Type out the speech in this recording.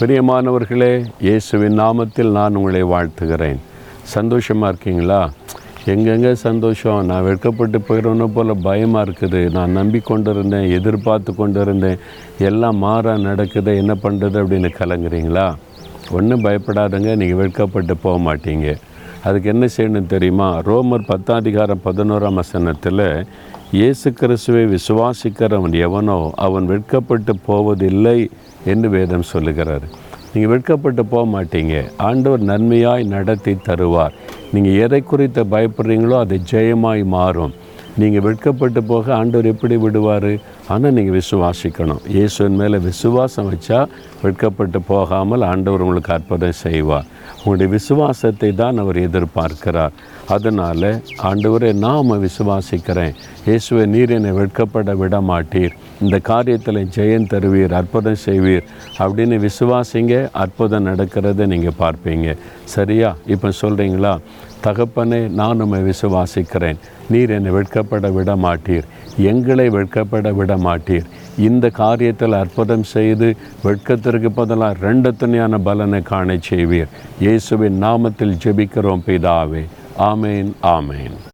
பிரியமானவர்களே இயேசுவின் நாமத்தில் நான் உங்களை வாழ்த்துகிறேன். சந்தோஷமாக இருக்கீங்களா? எங்கெங்கே சந்தோஷம்? நான் வெட்கப்பட்டு போயிடணும் போல் பயமாக இருக்குது. நான் நம்பி கொண்டு இருந்தேன் எதிர்பார்த்து கொண்டு இருந்தேன் எல்லாம் மாற நடக்குது என்ன பண்ணுறது அப்படின்னு கலங்குறீங்களா? ஒன்றும் பயப்படாதங்க நீங்கள் வெட்கப்பட்டு போக மாட்டீங்க. அதுக்கு என்ன செய்யணும் தெரியுமா? ரோமர் பத்தாம் அதிகாரம் பதினோராம் வசனத்தில் இயேசு கிறிஸ்துவை விசுவாசிக்கிறவன் எவனோ அவன் வெட்கப்பட்டு போவதில்லை என்று வேதம் சொல்லுகிறார். நீங்கள் வெட்கப்பட்டு போக மாட்டீங்க. ஆண்டவர் நன்மையாய் நடத்தி தருவார். நீங்கள் எதை குறித்து பயப்படுறீங்களோ அது ஜெயமாய் மாறும். நீங்கள் வெட்கப்பட்டு போக ஆண்டவர் எப்படி விடுவார்? ஆனால் நீங்கள் விசுவாசிக்கணும். இயேசுவின் மேலே விசுவாசம் வச்சா வெட்கப்பட்டு போகாமல் ஆண்டவர் உங்களுக்கு அற்புதம் செய்வார். உங்களுடைய விசுவாசத்தை தான் அவர் எதிர்பார்க்கிறார். அதனால் ஆண்டவரே நாம் விசுவாசிக்கிறேன். இயேசுவை நீர் என்னை வெட்கப்பட விட மாட்டீர் இந்த காரியத்தில் ஜெயம் தருவீர் அற்புதம் செய்வீர். அப்படின்னு விசுவாசிங்க அற்புதம் நடக்கிறத நீங்கள் பார்ப்பீங்க. சரியா? இப்போ சொல்கிறீங்களா தகப்பனே நான் உம்மை விசுவாசிக்கிறேன். நீர் என்னை வெட்கப்பட விட மாட்டீர் எங்களை வெட்கப்பட விட மாட்டீர் இந்த காரியத்தில் அற்புதம் செய்து வெட்கத்திற்கு பதிலாக ரெண்டு துணையான பலனை காண செய்வீர். இயேசுவின் நாமத்தில் ஜெபிக்கிறோம் பிதாவே. ஆமேன் ஆமேன்.